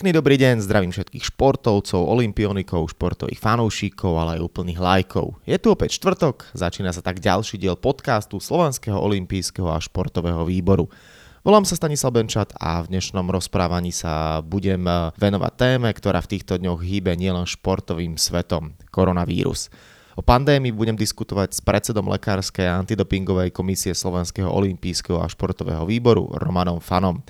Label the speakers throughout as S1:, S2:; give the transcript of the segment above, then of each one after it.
S1: Pekný dobrý deň, zdravím všetkých športovcov, olimpionikov, športových fanúšikov, ale aj úplných lajkov. Je tu opäť štvrtok, začína sa tak ďalší diel podcastu Slovenského olimpijského a športového výboru. Volám sa Stanislav Benčat a v dnešnom rozprávaní sa budem venovať téme, ktorá v týchto dňoch hýbe nielen športovým svetom, koronavírus. O pandémii budem diskutovať s predsedom Lekárskej a antidopingovej komisie Slovenského olimpijského a športového výboru Romanom Fanom.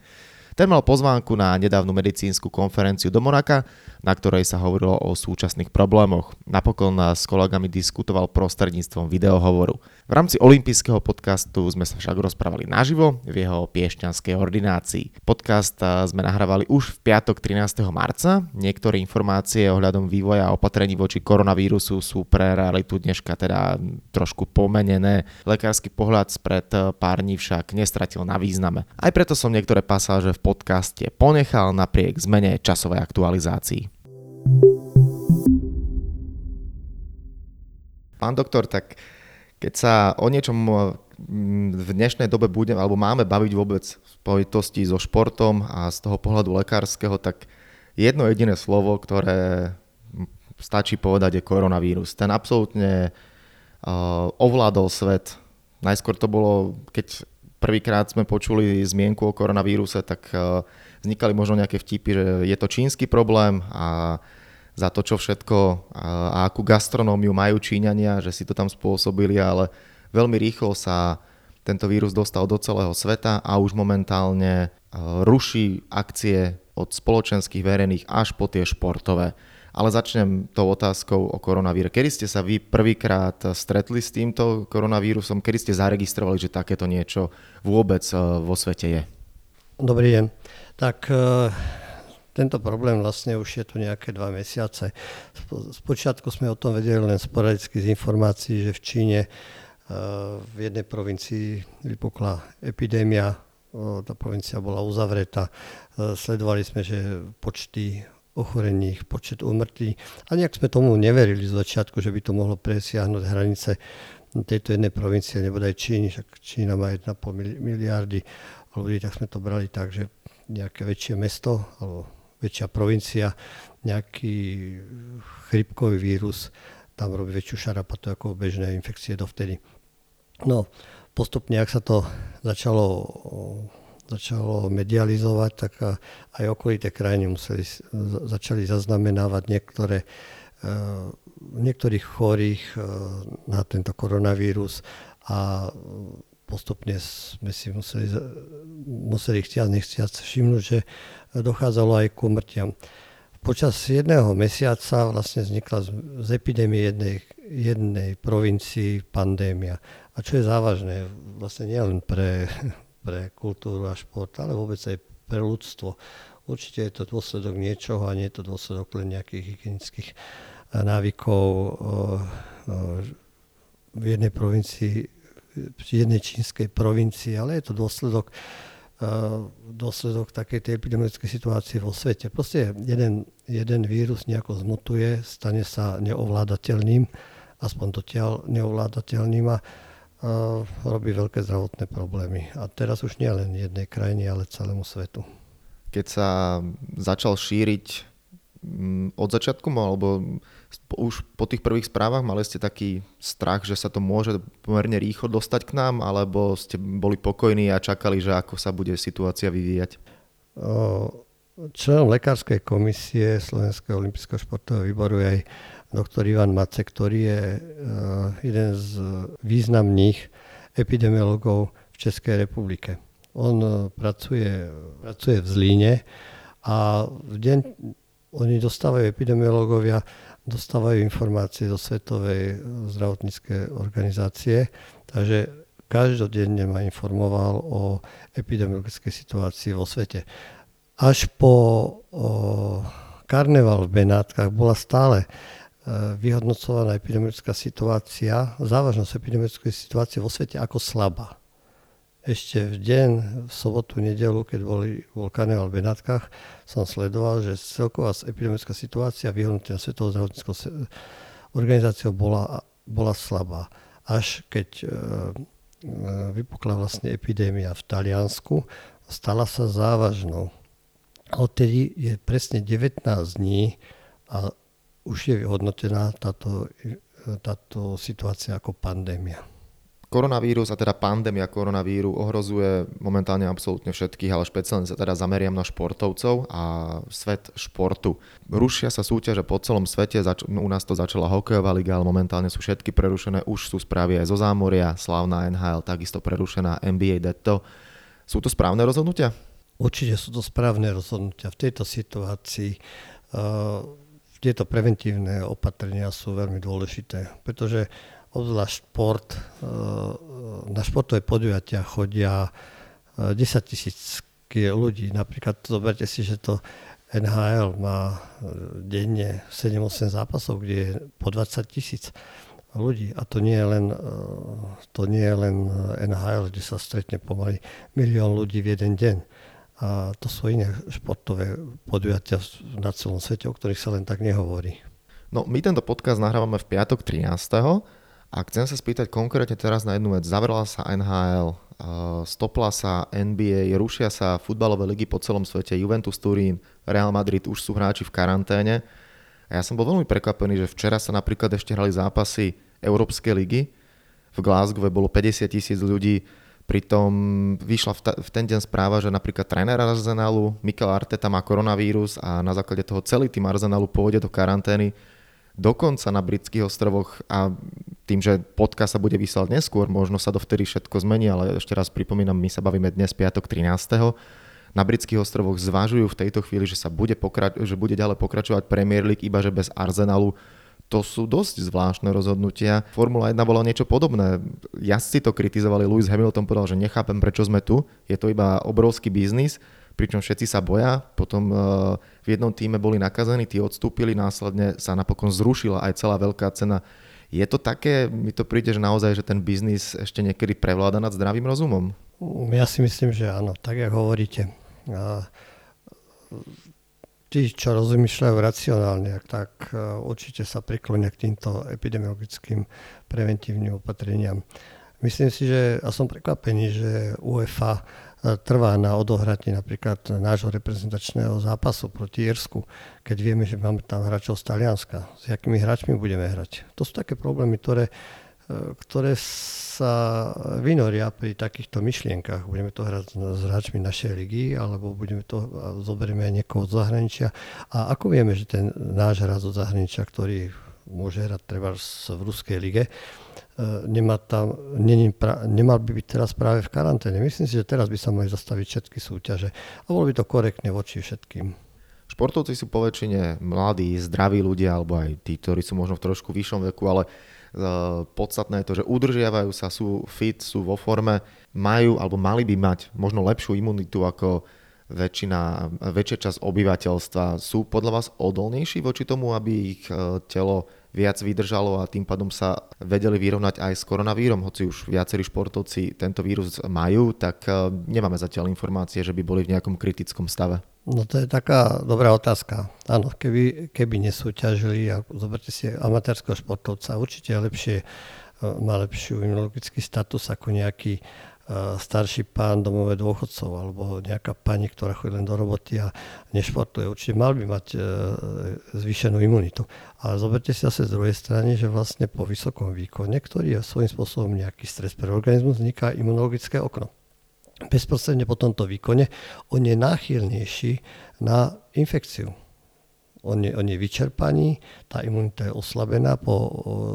S1: Ten mal pozvánku na nedávnu medicínsku konferenciu do Monaka, na ktorej sa hovorilo o súčasných problémoch. Napokon s kolegami diskutoval prostredníctvom videohovoru. V rámci olympijského podcastu sme sa však rozprávali naživo v jeho piešťanskej ordinácii. Podcast sme nahrávali už v piatok 13. marca. Niektoré informácie ohľadom vývoja a opatrení voči koronavírusu sú pre realitu dneška teda trošku pomenené. Lekársky pohľad spred pár dní však nestratil na význame. Aj preto som niektoré pasáže v podcaste ponechal napriek zmene časovej aktualizácii. Pán doktor, tak keď sa o niečom v dnešnej dobe budem, alebo máme baviť vôbec v spojitosti so športom a z toho pohľadu lekárskeho, tak jedno jediné slovo, ktoré stačí povedať je koronavírus. Ten absolútne uh, ovládol svet. Najskôr to bolo, keď prvýkrát sme počuli zmienku o koronavíruse, tak uh, vznikali možno nejaké vtipy, že je to čínsky problém a za to, čo všetko a akú gastronómiu majú Číňania, že si to tam spôsobili, ale veľmi rýchlo sa tento vírus dostal do celého sveta a už momentálne ruší akcie od spoločenských verejných až po tie športové. Ale začnem tou otázkou o koronavíre. Kedy ste sa vy prvýkrát stretli s týmto koronavírusom? Kedy ste zaregistrovali, že takéto niečo vôbec vo svete je?
S2: Dobrý deň. Tak tento problém vlastne už je tu nejaké dva mesiace. Spočiatku sme o tom vedeli len sporadicky z informácií, že v Číne eh, v jednej provincii vypukla epidémia, tá provincia bola uzavretá. Eh, sledovali sme, že počty ochorených, počet úmrtí. A nejak sme tomu neverili z začiatku, že by to mohlo presiahnuť hranice tejto jednej provincie, nebo aj Číny, však Čína má 1,5 miliardy ľudí, tak sme to brali tak, že nejaké väčšie mesto alebo väčšia provincia, nejaký chrypkový vírus, tam robí väčšiu šarapatu ako bežné infekcie dovtedy. No, postupne, ak sa to začalo, začalo medializovať, tak aj okolité krajiny museli, začali zaznamenávať niektoré niektorých chorých na tento koronavírus a postupne sme si museli, museli chtiať, nechciať všimnúť, že dochádzalo aj ku mŕtiam. Počas jedného mesiaca vlastne vznikla z epidémie jednej, jednej provincii pandémia. A čo je závažné, vlastne nielen pre, pre kultúru a šport, ale vôbec aj pre ľudstvo. Určite je to dôsledok niečoho a nie je to dôsledok len nejakých hygienických návykov v jednej provincii v jednej čínskej provincii, ale je to dôsledok, dôsledok takej tej epidemiologickej situácie vo svete. Proste jeden, jeden vírus nejako zmutuje, stane sa neovládateľným, aspoň dotiaľ neovládateľným a robí veľké zdravotné problémy. A teraz už nie len jednej krajine, ale celému svetu.
S1: Keď sa začal šíriť mm, od začiatku, alebo už po tých prvých správach mali ste taký strach, že sa to môže pomerne rýchlo dostať k nám, alebo ste boli pokojní a čakali, že ako sa bude situácia vyvíjať?
S2: Členom Lekárskej komisie Slovenského olympijského športového výboru je aj doktor Ivan Mace, ktorý je jeden z významných epidemiologov v Českej republike. On pracuje, pracuje v Zlíne a v deň oni dostávajú epidemiológovia dostávajú informácie zo Svetovej zdravotníckej organizácie, takže každodenne ma informoval o epidemiologickej situácii vo svete. Až po karneval v Benátkach bola stále e, vyhodnocovaná epidemiologická situácia, závažnosť epidemiologickej situácie vo svete ako slabá ešte v deň, v sobotu, nedelu, keď boli, bol karneval v Benátkach, som sledoval, že celková epidemická situácia vyhodnotená Svetovou zdravotníckou organizáciou bola, bola slabá. Až keď e, e, vypukla vlastne epidémia v Taliansku, stala sa závažnou. Odtedy je presne 19 dní a už je vyhodnotená táto, táto situácia ako pandémia.
S1: Koronavírus a teda pandémia koronavíru ohrozuje momentálne absolútne všetkých, ale špeciálne sa teda zameriam na športovcov a svet športu. Rušia sa súťaže po celom svete, zač- u nás to začala hokejová liga, ale momentálne sú všetky prerušené, už sú správy aj zo zámoria, slavná NHL, takisto prerušená NBA Detto. Sú to správne rozhodnutia?
S2: Určite sú to správne rozhodnutia. V tejto situácii uh, tieto preventívne opatrenia sú veľmi dôležité, pretože obzvlášť šport, e, na športové podujatia chodia 10 e, tisíc ľudí. Napríklad zoberte si, že to NHL má denne 7-8 zápasov, kde je po 20 tisíc ľudí. A to nie, je len, to nie je len NHL, kde sa stretne pomaly milión ľudí v jeden deň. A to sú iné športové podujatia na celom svete, o ktorých sa len tak nehovorí.
S1: No, my tento podcast nahrávame v piatok 13. A chcem sa spýtať konkrétne teraz na jednu vec. Zavrela sa NHL, stopla sa NBA, rušia sa futbalové ligy po celom svete, Juventus Turín, Real Madrid už sú hráči v karanténe. A ja som bol veľmi prekvapený, že včera sa napríklad ešte hrali zápasy Európskej ligy. V Glasgow bolo 50 tisíc ľudí, pritom vyšla v, ta, v ten deň správa, že napríklad tréner Arsenalu, Mikel Arteta má koronavírus a na základe toho celý tým Arsenalu pôjde do karantény dokonca na britských ostrovoch a tým, že podcast sa bude vysielať neskôr, možno sa dovtedy všetko zmení, ale ešte raz pripomínam, my sa bavíme dnes piatok 13. Na britských ostrovoch zvažujú v tejto chvíli, že sa bude, pokra- že bude ďalej pokračovať Premier League, iba že bez Arsenalu. To sú dosť zvláštne rozhodnutia. Formula 1 bola niečo podobné. Jazdci to kritizovali, Lewis Hamilton povedal, že nechápem, prečo sme tu. Je to iba obrovský biznis pričom všetci sa boja, potom eh, v jednom týme boli nakazení, tí odstúpili, následne sa napokon zrušila aj celá veľká cena. Je to také, mi to príde, že naozaj, že ten biznis ešte niekedy prevláda nad zdravým rozumom?
S2: Ja si myslím, že áno, tak jak hovoríte. A tí, čo rozmýšľajú racionálne, tak eh, určite sa priklonia k týmto epidemiologickým preventívnym opatreniam. Myslím si, že a som prekvapený, že UEFA trvá na odohratí napríklad nášho reprezentačného zápasu proti Irsku, keď vieme, že máme tam hráčov z Talianska. S akými hráčmi budeme hrať? To sú také problémy, ktoré, e, ktoré sa vynoria pri takýchto myšlienkach. Budeme to hrať s hráčmi našej ligy, alebo budeme to, zoberieme aj niekoho z zahraničia. A ako vieme, že ten náš hráč zo zahraničia, ktorý môže hrať treba v ruskej lige, E, nemá tam, není, nemal by byť teraz práve v karanténe. Myslím si, že teraz by sa mali zastaviť všetky súťaže a bolo by to korektne voči všetkým.
S1: Športovci sú poväčšine mladí, zdraví ľudia, alebo aj tí, ktorí sú možno v trošku vyššom veku, ale podstatné je to, že udržiavajú sa, sú fit, sú vo forme, majú alebo mali by mať možno lepšiu imunitu ako väčšina, väčšia časť obyvateľstva. Sú podľa vás odolnejší voči tomu, aby ich uh, telo viac vydržalo a tým pádom sa vedeli vyrovnať aj s koronavírom, hoci už viacerí športovci tento vírus majú, tak e, nemáme zatiaľ informácie, že by boli v nejakom kritickom stave.
S2: No to je taká dobrá otázka. Áno, keby, keby nesúťažili, a zoberte si amatérskeho športovca, určite lepšie, e, má lepšiu imunologický status ako nejaký starší pán domové dôchodcov alebo nejaká pani, ktorá chodí len do roboty a nešportuje. Určite mal by mať e, zvýšenú imunitu. Ale zoberte si zase z druhej strany, že vlastne po vysokom výkone, ktorý je svojím spôsobom nejaký stres pre organizmus, vzniká imunologické okno. Bezprostredne po tomto výkone on je náchylnejší na infekciu on je, on je vyčerpaný, tá imunita je oslabená po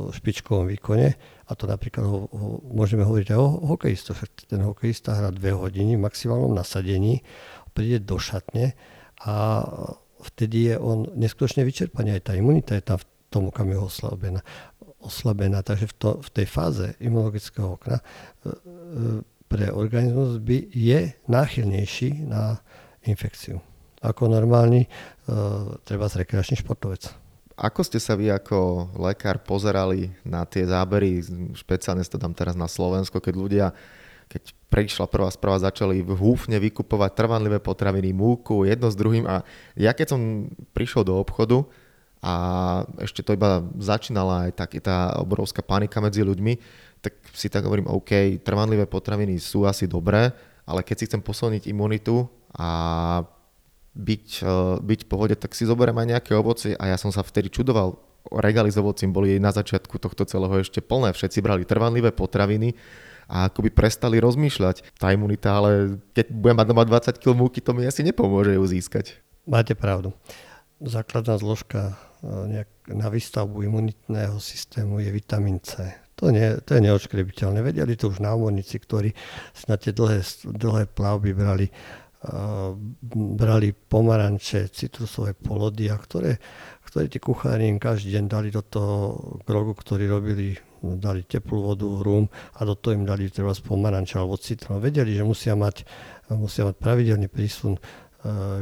S2: špičkovom výkone a to napríklad ho, ho, môžeme hovoriť aj o hokejistoch. Ten hokejista hrá dve hodiny v maximálnom nasadení, príde do šatne a vtedy je on neskutočne vyčerpaný. Aj tá imunita je tam v tom okamihu oslabená. oslabená. Takže v, to, v tej fáze imunologického okna e, e, pre organizmus by je náchylnejší na infekciu. Ako normálny, uh, treba rekreačný športovec.
S1: Ako ste sa vy ako lekár pozerali na tie zábery, špeciálne to dám teraz na Slovensko, keď ľudia, keď prišla prvá správa, začali húfne vykupovať trvanlivé potraviny, múku, jedno s druhým. A ja keď som prišiel do obchodu a ešte to iba začínala aj tak, tá obrovská panika medzi ľuďmi, si tak hovorím, OK, trvanlivé potraviny sú asi dobré, ale keď si chcem posilniť imunitu a byť, uh, byť v pohode, tak si zoberiem aj nejaké ovocie a ja som sa vtedy čudoval, regály s ovocím boli na začiatku tohto celého ešte plné, všetci brali trvanlivé potraviny a akoby prestali rozmýšľať. Tá imunita, ale keď budem mať doma 20 kg múky, to mi asi nepomôže ju získať.
S2: Máte pravdu. Základná zložka e, na výstavbu imunitného systému je vitamín C. To, nie, to je neočkrebiteľné. Vedeli to už námorníci, ktorí na tie dlhé, dlhé plavby brali brali pomaranče, citrusové polody a ktoré, ktoré tie kuchári im každý deň dali do toho grogu, ktorý robili, dali teplú vodu, rum a do toho im dali treba pomaranče alebo citrón. Vedeli, že musia mať, musia mať pravidelný prísun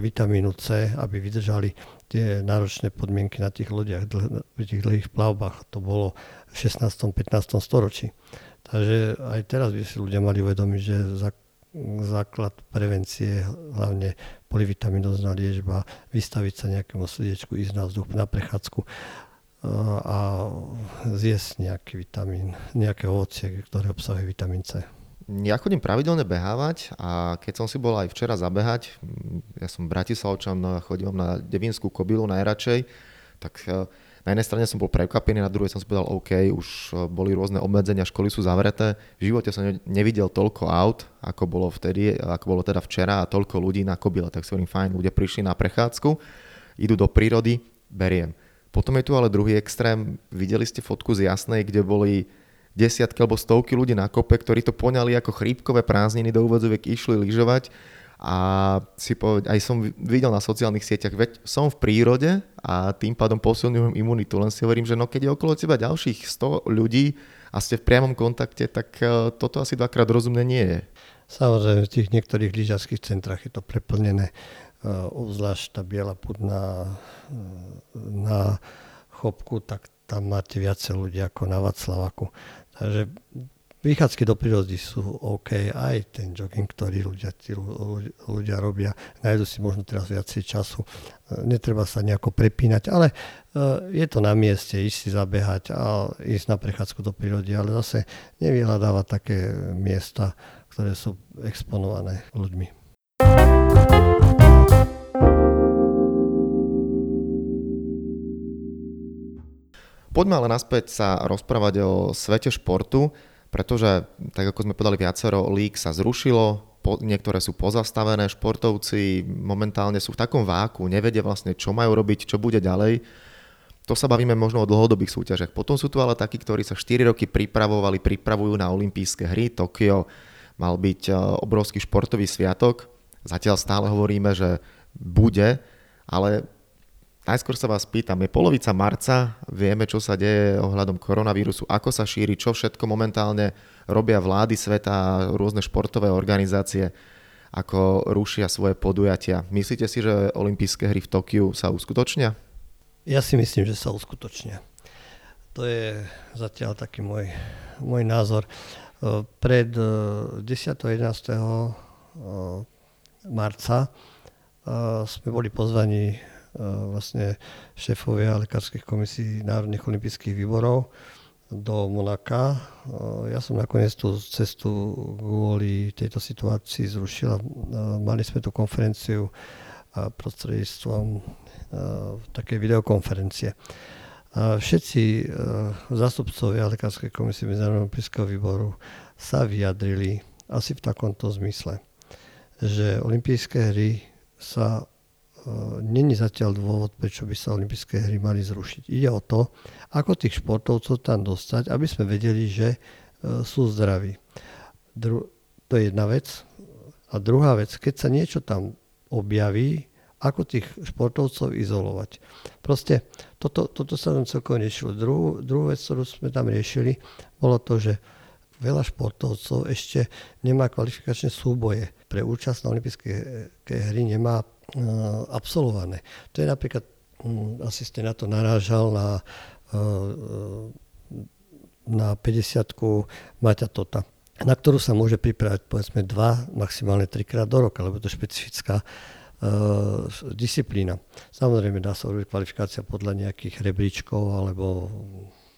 S2: vitamínu C, aby vydržali tie náročné podmienky na tých lodiach, pri tých dlhých plavbách. To bolo 16. 15. storočí. Takže aj teraz by si ľudia mali uvedomiť, že základ prevencie, hlavne polivitaminózna liečba, vystaviť sa nejakému srdiečku, ísť na vzduch, na prechádzku a zjesť nejaký vitamín, nejaké ovocie, ktoré obsahuje vitamín C.
S1: Ja chodím pravidelne behávať a keď som si bol aj včera zabehať, ja som Bratislavčan, chodím na Devinskú kobilu najradšej, tak na jednej strane som bol prekvapený, na druhej som si povedal, OK, už e, boli rôzne obmedzenia, školy sú zavreté. V živote som nevidel toľko aut, ako bolo vtedy, ako bolo teda včera a toľko ľudí na kobile. Tak si hovorím, fajn, ľudia prišli na prechádzku, idú do prírody, beriem. Potom je tu ale druhý extrém. Videli ste fotku z Jasnej, kde boli desiatky alebo stovky ľudí na kope, ktorí to poňali ako chrípkové prázdniny do úvodzoviek, išli lyžovať a si povedať, aj som videl na sociálnych sieťach, veď som v prírode a tým pádom posilňujem imunitu, len si hovorím, že no keď je okolo teba ďalších 100 ľudí a ste v priamom kontakte, tak e, toto asi dvakrát rozumné nie je.
S2: Samozrejme, v tých niektorých lyžiarských centrách je to preplnené, e, obzvlášť tá biela púdna e, na chopku, tak tam máte viacej ľudí ako na Vaclavaku. Takže Vychádzky do prírody sú OK, aj ten jogging, ktorý ľudia, tí ľudia robia. Najdu si možno teraz viacej času. Netreba sa nejako prepínať, ale e, je to na mieste ísť si zabehať a ísť na prechádzku do prírody, ale zase nevyhľadávať také miesta, ktoré sú exponované ľuďmi.
S1: Poďme ale naspäť sa rozprávať o svete športu pretože, tak ako sme povedali viacero, lík sa zrušilo, po, niektoré sú pozastavené, športovci momentálne sú v takom váku, nevedia vlastne, čo majú robiť, čo bude ďalej. To sa bavíme možno o dlhodobých súťažiach. Potom sú tu ale takí, ktorí sa 4 roky pripravovali, pripravujú na olympijské hry. Tokio mal byť e, obrovský športový sviatok. Zatiaľ stále hovoríme, že bude, ale Najskôr sa vás pýtam, je polovica marca, vieme, čo sa deje ohľadom koronavírusu, ako sa šíri, čo všetko momentálne robia vlády sveta, rôzne športové organizácie, ako rušia svoje podujatia. Myslíte si, že olympijské hry v Tokiu sa uskutočnia?
S2: Ja si myslím, že sa uskutočnia. To je zatiaľ taký môj, môj názor. E, pred 10. E, 11. E, marca sme boli pozvaní vlastne šéfovia lekárskych komisí Národných olympijských výborov do Monaka. Ja som nakoniec tú cestu kvôli tejto situácii zrušil. Mali sme tú konferenciu prostredníctvom také videokonferencie. Všetci zástupcovia Lekárskej komisie Medzinárodného olympijského výboru sa vyjadrili asi v takomto zmysle, že olympijské hry sa není zatiaľ dôvod, prečo by sa olympijské hry mali zrušiť. Ide o to, ako tých športovcov tam dostať, aby sme vedeli, že e, sú zdraví. Dru- to je jedna vec. A druhá vec, keď sa niečo tam objaví, ako tých športovcov izolovať. Proste toto, toto sa nám celkom riešilo. Druhú, druhú vec, ktorú sme tam riešili, bolo to, že veľa športovcov ešte nemá kvalifikačné súboje pre účasť na olympijské hry, nemá absolvované. To je napríklad, hm, asi ste na to narážal, na, eh, na 50 Maťa Tota, na ktorú sa môže pripravať povedzme dva, maximálne trikrát do roka, lebo to je špecifická uh, disciplína. Samozrejme dá sa urobiť kvalifikácia podľa nejakých rebríčkov alebo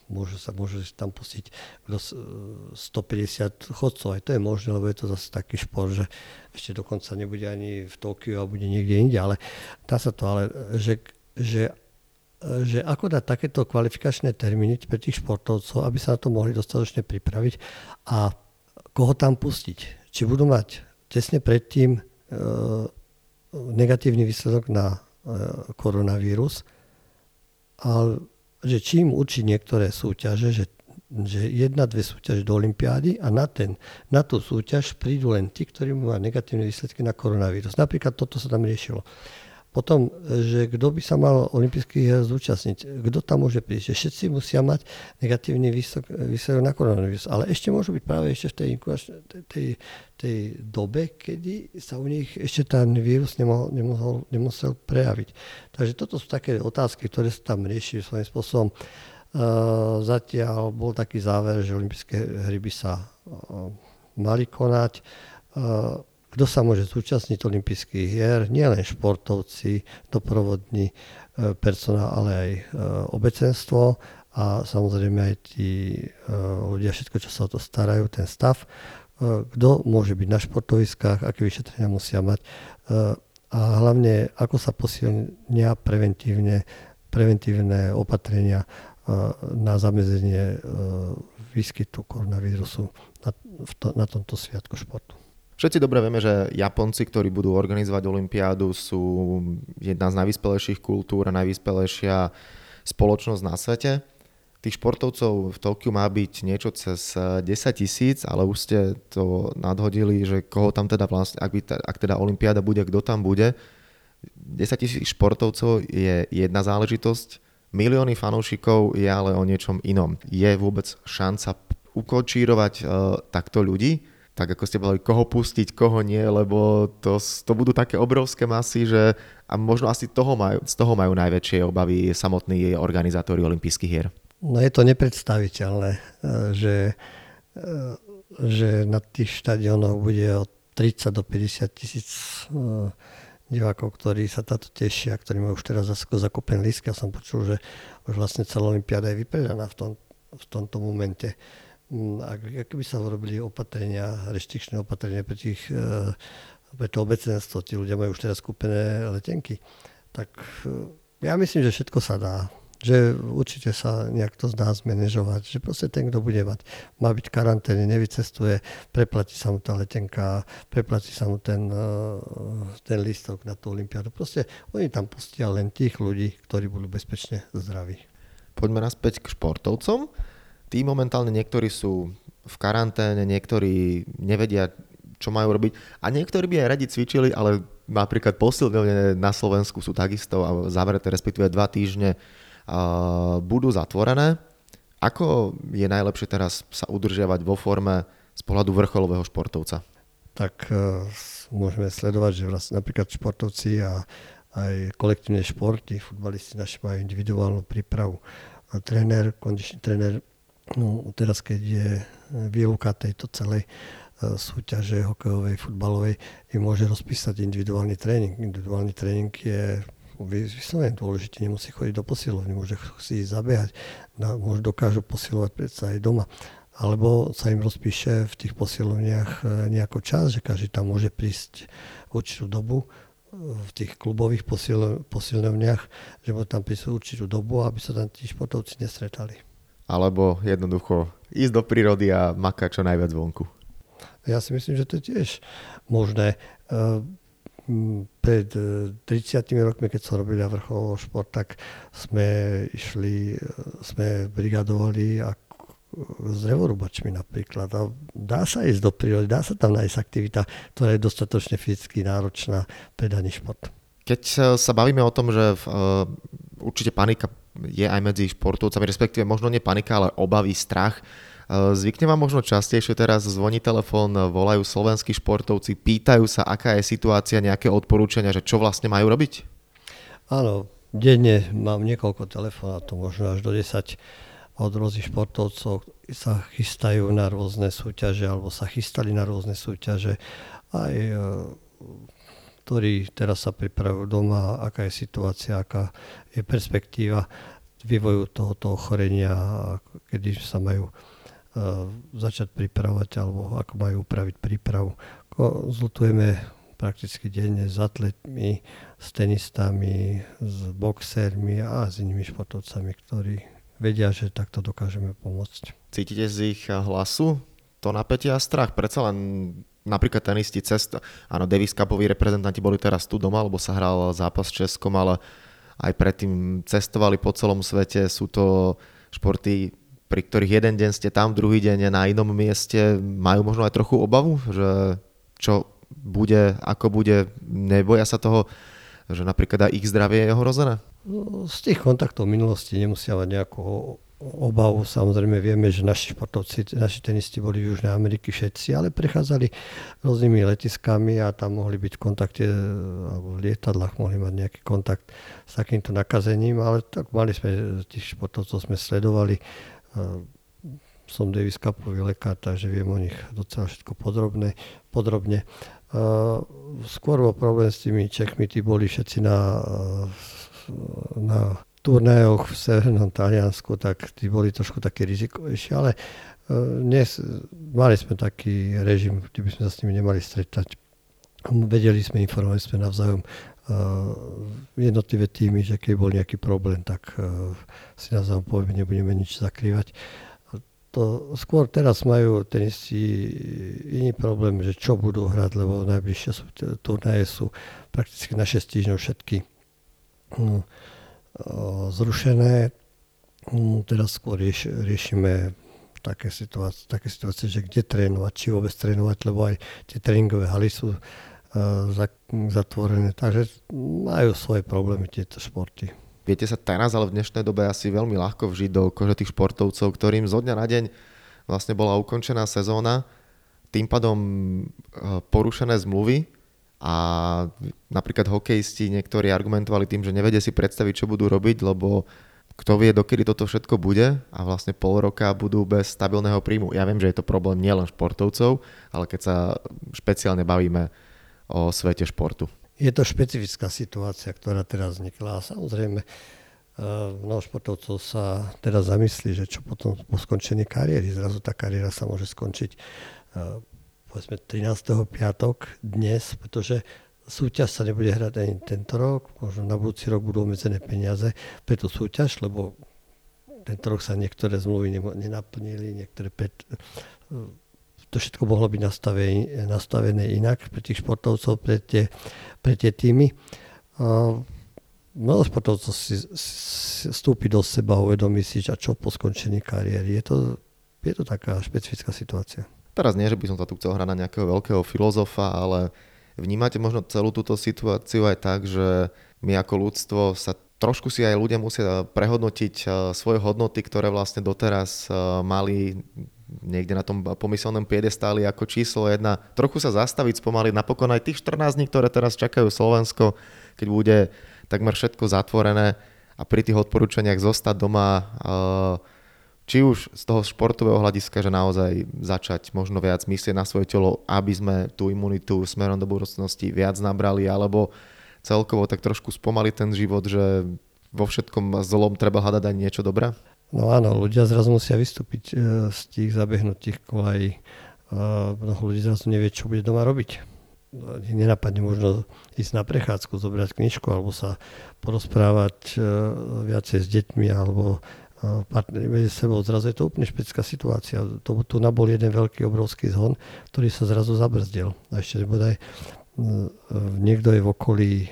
S2: môžu sa môžu tam pustiť 150 chodcov, aj to je možné, lebo je to zase taký šport, že ešte dokonca nebude ani v Tokiu a bude niekde inde, ale dá sa to, ale že, že že ako dať takéto kvalifikačné termíny pre tých športovcov, aby sa na to mohli dostatočne pripraviť a koho tam pustiť. Či budú mať tesne predtým e, negatívny výsledok na e, koronavírus, ale že čím určiť niektoré súťaže, že, že jedna, dve súťaže do Olympiády a na, ten, na tú súťaž prídu len tí, ktorí majú negatívne výsledky na koronavírus. Napríklad toto sa tam riešilo. Potom, že kto by sa mal olympijských hier zúčastniť, kto tam môže prísť, že všetci musia mať negatívny výsledok na koronavírus, ale ešte môžu byť práve ešte v tej, tej, tej dobe, kedy sa u nich ešte ten vírus nemohol, nemohol, nemusel prejaviť. Takže toto sú také otázky, ktoré sa tam rieši svojím spôsobom. Zatiaľ bol taký záver, že olympijské hry by sa mali konať. Kto sa môže zúčastniť olympijských hier, nielen športovci, doprovodní e, personál, ale aj e, obecenstvo a samozrejme aj tí e, ľudia, všetko, čo sa o to starajú, ten stav, kto môže byť na športoviskách, aké vyšetrenia musia mať? A hlavne ako sa posilnia preventívne, preventívne opatrenia na zamedzenie výskytu koronavírusu na, na tomto sviatku športu.
S1: Všetci dobre vieme, že Japonci, ktorí budú organizovať Olympiádu, sú jedna z najvyspelejších kultúr a najvyspelejšia spoločnosť na svete. Tých športovcov v Tokiu má byť niečo cez 10 tisíc, ale už ste to nadhodili, že koho tam teda vlastne, ak, by, ak teda Olympiáda bude, kto tam bude. 10 tisíc športovcov je jedna záležitosť, milióny fanúšikov je ale o niečom inom. Je vôbec šanca ukočírovať uh, takto ľudí? Tak ako ste povedali, koho pustiť, koho nie, lebo to, to budú také obrovské masy, že a možno asi toho majú, z toho majú najväčšie obavy samotní organizátori olympijských hier.
S2: No je to nepredstaviteľné, e, že, e, že na tých štadionoch bude od 30 do 50 tisíc e, divákov, ktorí sa táto tešia, ktorí majú už teraz zakúpené lístky. Ja som počul, že už vlastne celá Olympiáda je vypredaná v, tom, v tomto momente. Mm, ak, by sa urobili opatrenia, reštrikčné opatrenia pre, tých, e, pre to obecenstvo, tí ľudia majú už teraz kúpené letenky, tak e, ja myslím, že všetko sa dá. Že určite sa nejak to zdá zmanéžovať, že proste ten, kto bude mať, má byť v karanténe, nevycestuje, preplatí sa mu tá letenka, preplatí sa mu ten, e, ten listok na tú olympiádu. Proste oni tam pustia len tých ľudí, ktorí budú bezpečne zdraví.
S1: Poďme naspäť k športovcom. Tí momentálne niektorí sú v karanténe, niektorí nevedia, čo majú robiť a niektorí by aj radi cvičili, ale napríklad posilňovne na Slovensku sú takisto zavreté, respektíve dva týždne budú zatvorené. Ako je najlepšie teraz sa udržiavať vo forme z pohľadu vrcholového športovca?
S2: Tak e, môžeme sledovať, že vlastne napríklad športovci a aj kolektívne športy, futbalisti naši majú individuálnu prípravu. A tréner, kondičný tréner No, teraz, keď je výluka tejto celej e, súťaže hokejovej, futbalovej, im môže rozpísať individuálny tréning. Individuálny tréning je vyslovene dôležitý, nemusí chodiť do posilovne, môže si zabehať, môže dokážu posilovať predsa aj doma. Alebo sa im rozpíše v tých posilovniach e, nejako čas, že každý tam môže prísť určitú dobu e, v tých klubových posil, že môže tam prísť určitú dobu, aby sa tam tí športovci nestretali
S1: alebo jednoducho ísť do prírody a makať čo najviac vonku?
S2: Ja si myslím, že to je tiež možné. Pred 30 e, rokmi, keď som robil vrcholový šport, tak sme išli, e, sme brigadovali a s drevorubačmi napríklad. A dá sa ísť do prírody, dá sa tam nájsť aktivita, ktorá je dostatočne fyzicky náročná pre daný šport.
S1: Keď sa bavíme o tom, že uh, určite panika je aj medzi športovcami, respektíve možno nie panika, ale obavy, strach. E, zvykne vám možno častejšie teraz zvoní telefón, volajú slovenskí športovci, pýtajú sa, aká je situácia, nejaké odporúčania, že čo vlastne majú robiť?
S2: Áno, denne mám niekoľko telefónov, možno až do 10 od rôznych športovcov sa chystajú na rôzne súťaže alebo sa chystali na rôzne súťaže. Aj e, ktorí teraz sa pripravujú doma, aká je situácia, aká je perspektíva. vývoju tohoto ochorenia, kedy sa majú začať pripravovať alebo ako majú upraviť prípravu. Konzultujeme prakticky denne s atletmi, s tenistami, s boxermi a s inými športovcami, ktorí vedia, že takto dokážeme pomôcť.
S1: Cítite z ich hlasu to napätie a strach? Predsa len napríklad tenisti cest, áno, Davis Cupoví reprezentanti boli teraz tu doma, lebo sa hral zápas s Českom, ale aj predtým cestovali po celom svete. Sú to športy, pri ktorých jeden deň ste tam, druhý deň na inom mieste. Majú možno aj trochu obavu, že čo bude, ako bude, neboja sa toho, že napríklad aj ich zdravie je ohrozené?
S2: No, z tých kontaktov v minulosti nemusia mať nejakú obavu. Samozrejme vieme, že naši športovci, naši tenisti boli v Južnej Ameriky všetci, ale prechádzali rôznymi letiskami a tam mohli byť v kontakte, alebo v lietadlách mohli mať nejaký kontakt s takýmto nakazením, ale tak mali sme, tých športovcov sme sledovali. Som Davis Cupový lekár, takže viem o nich docela všetko podrobne. podrobne. Skôr bol problém s tými Čechmi, tí boli všetci na, na turnajoch v Severnom Taliansku, tak tí boli trošku také rizikovejšie, ale dnes mali sme taký režim, kde by sme sa s nimi nemali stretať. Vedeli sme, informovali sme navzájom jednotlivé týmy, že keď bol nejaký problém, tak si navzájom povieme, nebudeme nič zakrývať. To skôr teraz majú tenisti iný problém, že čo budú hrať, lebo najbližšie sú, turnaje sú prakticky na 6 týždňov všetky. No, zrušené. Mm, teraz skôr rieš, riešime také situácie, také situácie, že kde trénovať, či vôbec trénovať, lebo aj tie tréningové haly sú uh, zatvorené. Takže majú svoje problémy tieto športy.
S1: Viete sa teraz, ale v dnešnej dobe asi veľmi ľahko vžiť do kože tých športovcov, ktorým zo dňa na deň vlastne bola ukončená sezóna, tým pádom porušené zmluvy a napríklad hokejisti niektorí argumentovali tým, že nevedia si predstaviť, čo budú robiť, lebo kto vie, dokedy toto všetko bude a vlastne pol roka budú bez stabilného príjmu. Ja viem, že je to problém nielen športovcov, ale keď sa špeciálne bavíme o svete športu.
S2: Je to špecifická situácia, ktorá teraz vznikla a samozrejme eh, mnoho športovcov sa teraz zamyslí, že čo potom po skončení kariéry, zrazu tá kariéra sa môže skončiť eh, povedzme 13. piatok dnes, pretože súťaž sa nebude hrať ani tento rok, možno na budúci rok budú obmedzené peniaze pre tú súťaž, lebo tento rok sa niektoré zmluvy nenaplnili, niektoré pred, to všetko mohlo byť nastavené, inak pre tých športovcov, pre tie, pre tie týmy. Mnoho športovcov si, si vstúpi do seba, uvedomí si, čo po skončení kariéry. Je to, je to taká špecifická situácia.
S1: Teraz nie, že by som sa tu chcel hrať na nejakého veľkého filozofa, ale vnímate možno celú túto situáciu aj tak, že my ako ľudstvo sa trošku si aj ľudia musia prehodnotiť eh, svoje hodnoty, ktoré vlastne doteraz eh, mali niekde na tom pomyselnom piedestáli ako číslo jedna. Trochu sa zastaviť, spomaliť napokon aj tých 14 dní, ktoré teraz čakajú Slovensko, keď bude takmer všetko zatvorené a pri tých odporúčaniach zostať doma uh, či už z toho športového hľadiska, že naozaj začať možno viac myslieť na svoje telo, aby sme tú imunitu smerom do budúcnosti viac nabrali, alebo celkovo tak trošku spomaliť ten život, že vo všetkom zlom treba hľadať aj niečo dobré?
S2: No áno, ľudia zrazu musia vystúpiť e, z tých zabehnutých kolají. Mnoho ľudí zrazu nevie, čo bude doma robiť. Nenapadne možno ísť na prechádzku, zobrať knižku alebo sa porozprávať e, viacej s deťmi alebo partneri medzi sebou. Zrazu je to úplne špecická situácia. To, tu nabol jeden veľký, obrovský zhon, ktorý sa zrazu zabrzdil. A ešte bodaj niekto je v okolí e,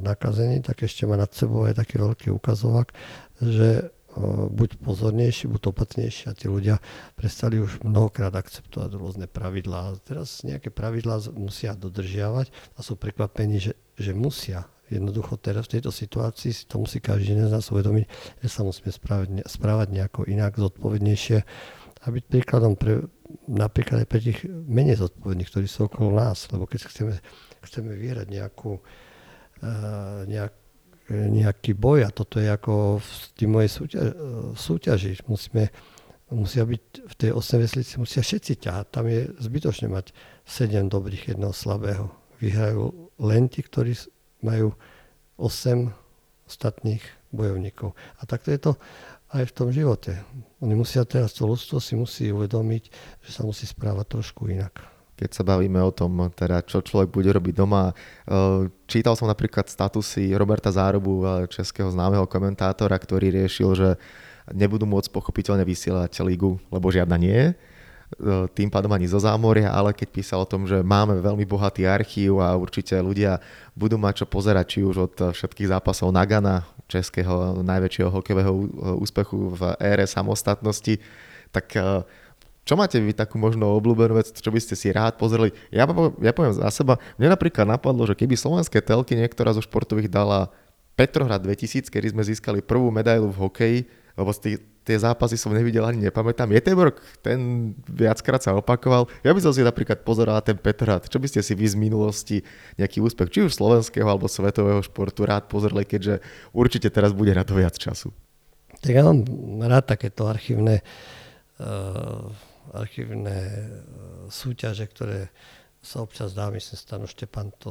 S2: nakazený, tak ešte má nad sebou aj taký veľký ukazovák, že e, buď pozornejší, buď opatrnejší a tí ľudia prestali už mnohokrát akceptovať rôzne pravidlá. Teraz nejaké pravidlá musia dodržiavať a sú prekvapení, že, že musia Jednoducho teraz v tejto situácii si to musí každý z nás uvedomiť, že sa musíme správať, správať nejako inak, zodpovednejšie a byť príkladom pre, napríklad aj pre tých menej zodpovedných, ktorí sú okolo nás. Lebo keď chceme, chceme vierať nejakú, uh, nejak, nejaký boj a toto je ako v tým mojej súťaži, súťaži. Musíme, musia byť v tej 8 veslici, musia všetci ťahať. Tam je zbytočne mať 7 dobrých, jedného slabého. Vyhrajú len tí, ktorí majú 8 ostatných bojovníkov. A takto je to aj v tom živote. Oni musia teraz, to ľudstvo si musí uvedomiť, že sa musí správať trošku inak.
S1: Keď sa bavíme o tom, teda, čo človek bude robiť doma, eh, čítal som napríklad statusy Roberta Zárubu, eh, českého známeho komentátora, ktorý riešil, že nebudú môcť pochopiteľne vysielať ligu, lebo žiadna nie je E, tým pádom ani zo zámoria, ale keď písal o tom, že máme veľmi bohatý archív a určite ľudia budú mať čo pozerať, či už od všetkých zápasov Nagana, českého najväčšieho hokejového úspechu v ére samostatnosti, tak e, čo máte vy takú možno obľúbenú vec, čo by ste si rád pozreli? Ja, ja poviem za seba, mne napríklad napadlo, že keby slovenské telky niektorá zo športových dala Petrohrad 2000, kedy sme získali prvú medailu v hokeji, lebo z tie zápasy som nevidel ani nepamätám. Jeteborg, ten viackrát sa opakoval. Ja by som si napríklad pozeral ten Petrát. Čo by ste si vy z minulosti nejaký úspech, či už slovenského alebo svetového športu rád pozreli, keďže určite teraz bude na to viac času.
S2: Tak ja mám rád takéto archívne, uh, archívne uh, súťaže, ktoré sa občas dá, myslím, Stano Štepan to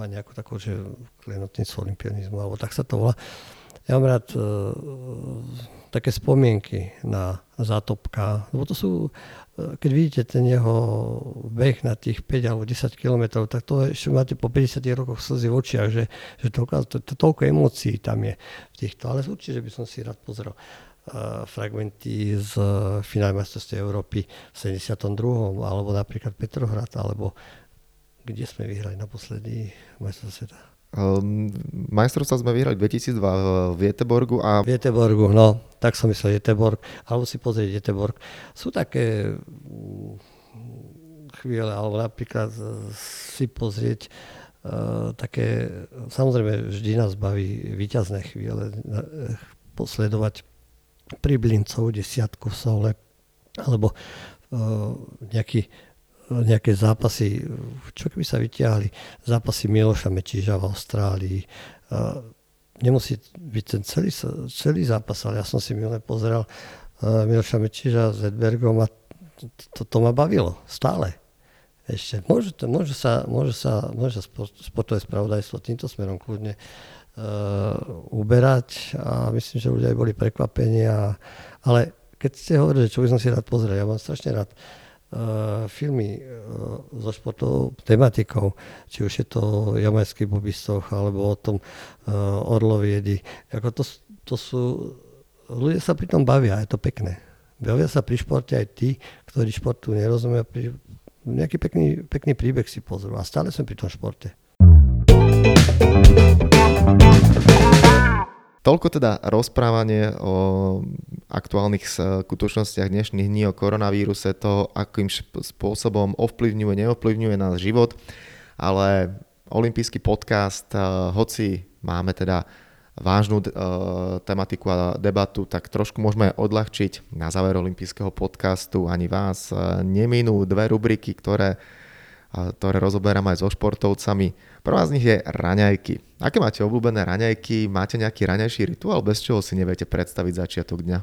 S2: má nejakú takú, že klenotnicu olimpionizmu, alebo tak sa to volá. Ja mám rád uh, také spomienky na zátopka, lebo to sú, uh, keď vidíte ten jeho beh na tých 5 alebo 10 kilometrov, tak to ešte máte po 50 rokoch slzy v očiach, že, že toľko, to, to, toľko emócií tam je v týchto. Ale určite by som si rád pozrel uh, fragmenty z uh, finále majstrovstiev Európy v 72. alebo napríklad Petrohrad, alebo kde sme vyhrali naposledy majstrovstvie sveta
S1: Um, sme vyhrali 2002 v Jeteborgu a...
S2: V Jeteborgu, no, tak som myslel Jeteborg, alebo si pozrieť Jeteborg. Sú také mm, chvíle, alebo napríklad si pozrieť uh, také, samozrejme vždy nás baví výťazné chvíle, posledovať priblincov, desiatku v sole, alebo uh, nejaký nejaké zápasy, čo keby sa vyťahli, zápasy Miloša Mečíža v Austrálii. Nemusí byť ten celý, celý zápas, ale ja som si milé pozeral Miloša Mečíža s Edbergom a to, to ma bavilo stále. Ešte. Môže, môže, sa, môže, sa, môže sa sportové spravodajstvo týmto smerom kľudne uh, uberať a myslím, že ľudia aj boli prekvapení. A, ale keď ste hovorili, čo by som si rád pozrel, ja mám strašne rád uh, filmy uh, so športovou tematikou, či už je to jamajský bobistoch alebo o tom uh, orloviedi. Ako to, to sú, ľudia sa pri tom bavia, je to pekné. Bavia sa pri športe aj tí, ktorí športu nerozumia, pri, nejaký pekný, pekný príbeh si pozrú a stále som pri tom športe.
S1: Toľko teda rozprávanie o aktuálnych skutočnostiach dnešných dní o koronavíruse, to, akým spôsobom ovplyvňuje, neovplyvňuje náš život, ale olimpijský podcast, eh, hoci máme teda vážnu uh, tematiku a debatu, tak trošku môžeme odľahčiť. Na záver olympijského podcastu ani vás uh, neminú dve rubriky, ktoré ktoré rozoberám aj so športovcami. Prvá z nich je raňajky. Aké máte obľúbené raňajky? Máte nejaký raňajší rituál, bez čoho si neviete predstaviť začiatok dňa?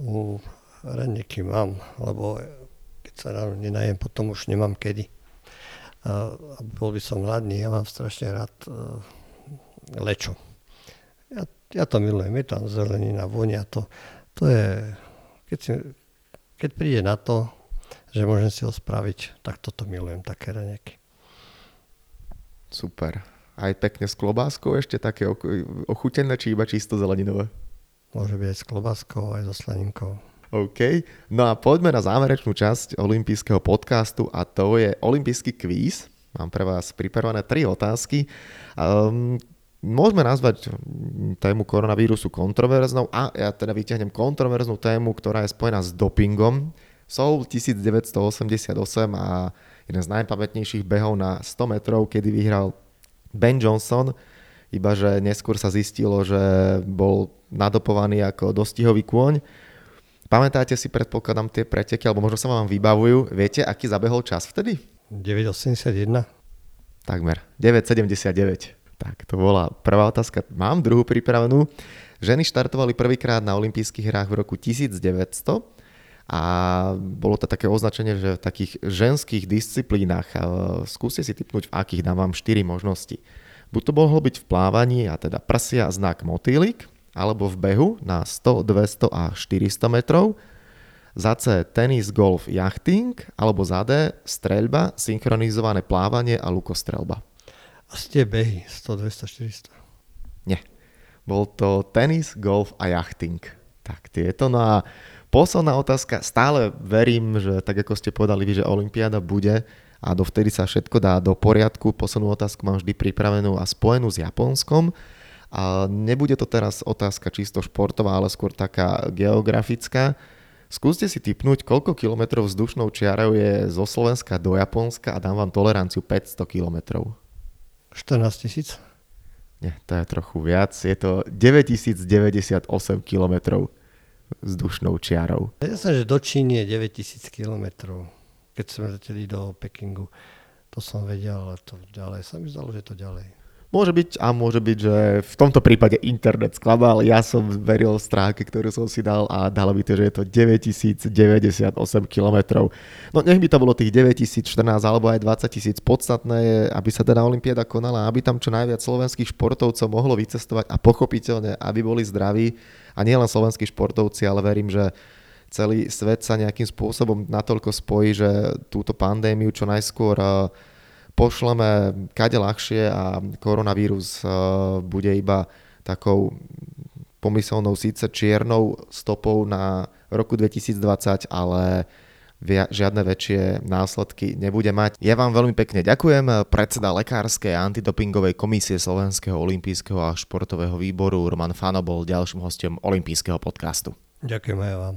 S2: Uh, raňajky mám, lebo keď sa ráno nenajem, potom už nemám kedy. A bol by som hladný, ja mám strašne rád uh, lečo. Ja, ja to milujem, je tam zelenina, vonia to. To je, keď, si, keď príde na to, že môžem si ho spraviť, tak toto milujem, také raňaky.
S1: Super. Aj pekne s klobáskou ešte také ochutené, či iba čisto zeleninové?
S2: Môže byť aj s klobáskou, aj so slaninkou.
S1: OK. No a poďme na záverečnú časť olympijského podcastu a to je olympijský kvíz. Mám pre vás pripravené tri otázky. Um, môžeme nazvať tému koronavírusu kontroverznou a ja teda vyťahnem kontroverznú tému, ktorá je spojená s dopingom. Soul 1988 a jeden z najpamätnejších behov na 100 metrov, kedy vyhral Ben Johnson, iba že neskôr sa zistilo, že bol nadopovaný ako dostihový kôň. Pamätáte si, predpokladám, tie preteky, alebo možno sa vám vybavujú. Viete, aký zabehol čas vtedy?
S2: 9,81.
S1: Takmer. 9,79. Tak, to bola prvá otázka. Mám druhú pripravenú. Ženy štartovali prvýkrát na olympijských hrách v roku 1900 a bolo to také označenie, že v takých ženských disciplínach, skúste si typnúť, v akých dám vám 4 možnosti. Buď to mohlo byť v plávaní a teda prsia znak motýlik, alebo v behu na 100, 200 a 400 metrov, za C tenis, golf, jachting, alebo za D streľba, synchronizované plávanie a lukostrelba.
S2: Asi tie behy 100, 200, 400.
S1: Nie. Bol to tenis, golf a jachting. Tak tieto. No a posledná otázka. Stále verím, že tak ako ste povedali vy, že Olympiáda bude a dovtedy sa všetko dá do poriadku. Poslednú otázku mám vždy pripravenú a spojenú s Japonskom. A nebude to teraz otázka čisto športová, ale skôr taká geografická. Skúste si typnúť, koľko kilometrov vzdušnou čiarou je zo Slovenska do Japonska a dám vám toleranciu 500 kilometrov.
S2: 14 tisíc?
S1: Nie, to je trochu viac. Je to 9098 kilometrov vzdušnou čiarou.
S2: Ja som, že do Číny je 9000 kilometrov. Keď sme leteli do Pekingu, to som vedel, ale to ďalej sa mi zdalo, že to ďalej.
S1: Môže byť a môže byť, že v tomto prípade internet sklamal. Ja som veril stránke, ktorú som si dal a dalo by to, že je to 9098 km. No nech by to bolo tých 9014 alebo aj 20 tisíc. Podstatné je, aby sa teda Olympiáda konala, aby tam čo najviac slovenských športovcov mohlo vycestovať a pochopiteľne, aby boli zdraví. A nielen slovenskí športovci, ale verím, že celý svet sa nejakým spôsobom natoľko spojí, že túto pandémiu čo najskôr pošleme kade ľahšie a koronavírus eh, bude iba takou pomyselnou síce čiernou stopou na roku 2020, ale žiadne väčšie následky nebude mať. Ja vám veľmi pekne ďakujem. Predseda Lekárskej a antidopingovej komisie Slovenského olympijského a športového výboru Roman Fano bol ďalším hostom olympijského podcastu.
S2: Ďakujem aj vám.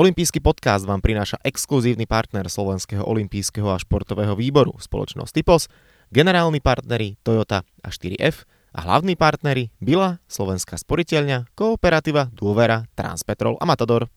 S1: Olympijský podcast vám prináša exkluzívny partner Slovenského olympijského a športového výboru, spoločnosť Typos, generálni partneri Toyota a 4F a hlavní partneri Bila, Slovenská sporiteľňa, Kooperativa, Dôvera, Transpetrol a Matador.